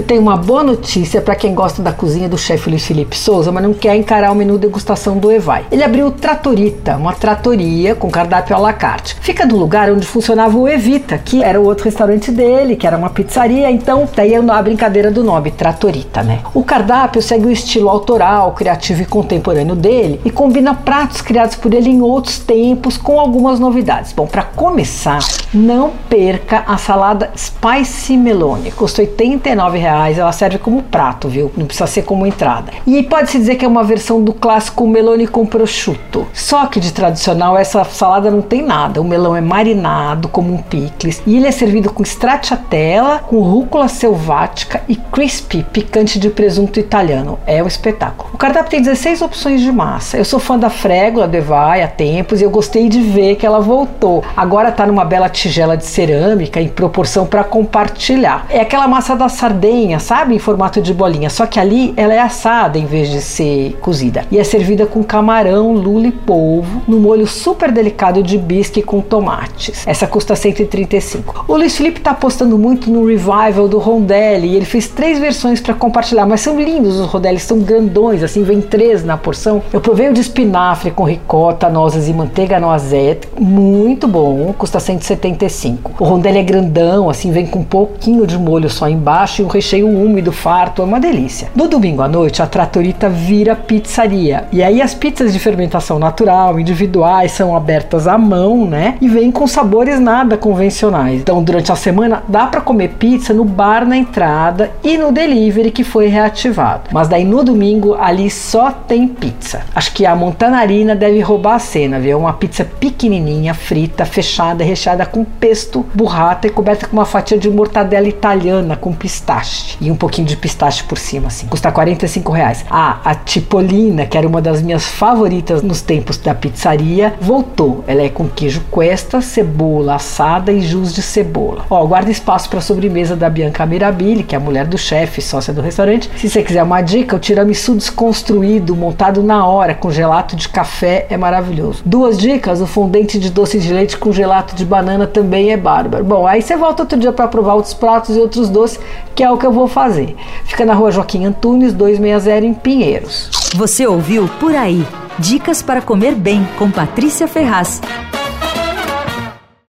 Eu tenho uma boa notícia para quem gosta da cozinha do chefe Luiz Felipe Souza, mas não quer encarar o menu degustação do Evai. Ele abriu o Tratorita, uma tratoria com cardápio à la carte. Fica no lugar onde funcionava o Evita, que era o outro restaurante dele, que era uma pizzaria, então daí a brincadeira do nome, Tratorita, né? O cardápio segue o estilo autoral, criativo e contemporâneo dele e combina pratos criados por ele em outros tempos com algumas novidades. Bom, para começar, não perca a salada Spicy Melone. Custa R$ 89,00 reais, ela serve como prato, viu? Não precisa ser como entrada. E pode-se dizer que é uma versão do clássico melone com prosciutto. Só que de tradicional essa salada não tem nada. O melão é marinado como um picles e ele é servido com stracciatella, com rúcula selvática e crispy picante de presunto italiano. É um espetáculo. O cardápio tem 16 opções de massa. Eu sou fã da Frégula do Evai há tempos e eu gostei de ver que ela voltou. Agora tá numa bela tigela de cerâmica em proporção para compartilhar. É aquela massa da sardenha sabe? Em formato de bolinha. Só que ali ela é assada em vez de ser cozida. E é servida com camarão, lula e polvo, no molho super delicado de bisque com tomates. Essa custa 135. O Luiz Felipe tá apostando muito no revival do rondelli e ele fez três versões para compartilhar, mas são lindos os rondellis, são grandões, assim, vem três na porção. Eu provei o de espinafre com ricota, nozes e manteiga noisette, muito bom, custa 175. O rondelli é grandão, assim, vem com um pouquinho de molho só embaixo e recheio recheio úmido, farto, é uma delícia. No domingo à noite, a Tratorita vira pizzaria. E aí as pizzas de fermentação natural, individuais, são abertas à mão, né? E vêm com sabores nada convencionais. Então, durante a semana, dá para comer pizza no bar na entrada e no delivery que foi reativado. Mas daí no domingo, ali só tem pizza. Acho que a Montanarina deve roubar a cena, viu? Uma pizza pequenininha, frita, fechada, recheada com pesto, burrata e coberta com uma fatia de mortadela italiana com pistache pistache e um pouquinho de pistache por cima, assim. Custa 45 reais. Ah, a Tipolina, que era uma das minhas favoritas nos tempos da pizzaria, voltou. Ela é com queijo cuesta, cebola assada e jus de cebola. Ó, guarda espaço para sobremesa da Bianca Mirabile, que é a mulher do chefe, sócia do restaurante. Se você quiser uma dica, o tiramisu desconstruído, montado na hora, com gelato de café, é maravilhoso. Duas dicas, o fondente de doce de leite com gelato de banana também é bárbaro. Bom, aí você volta outro dia para provar outros pratos e outros doces, que é o que eu vou fazer. Fica na rua Joaquim Antunes, 260 em Pinheiros. Você ouviu Por Aí. Dicas para comer bem com Patrícia Ferraz.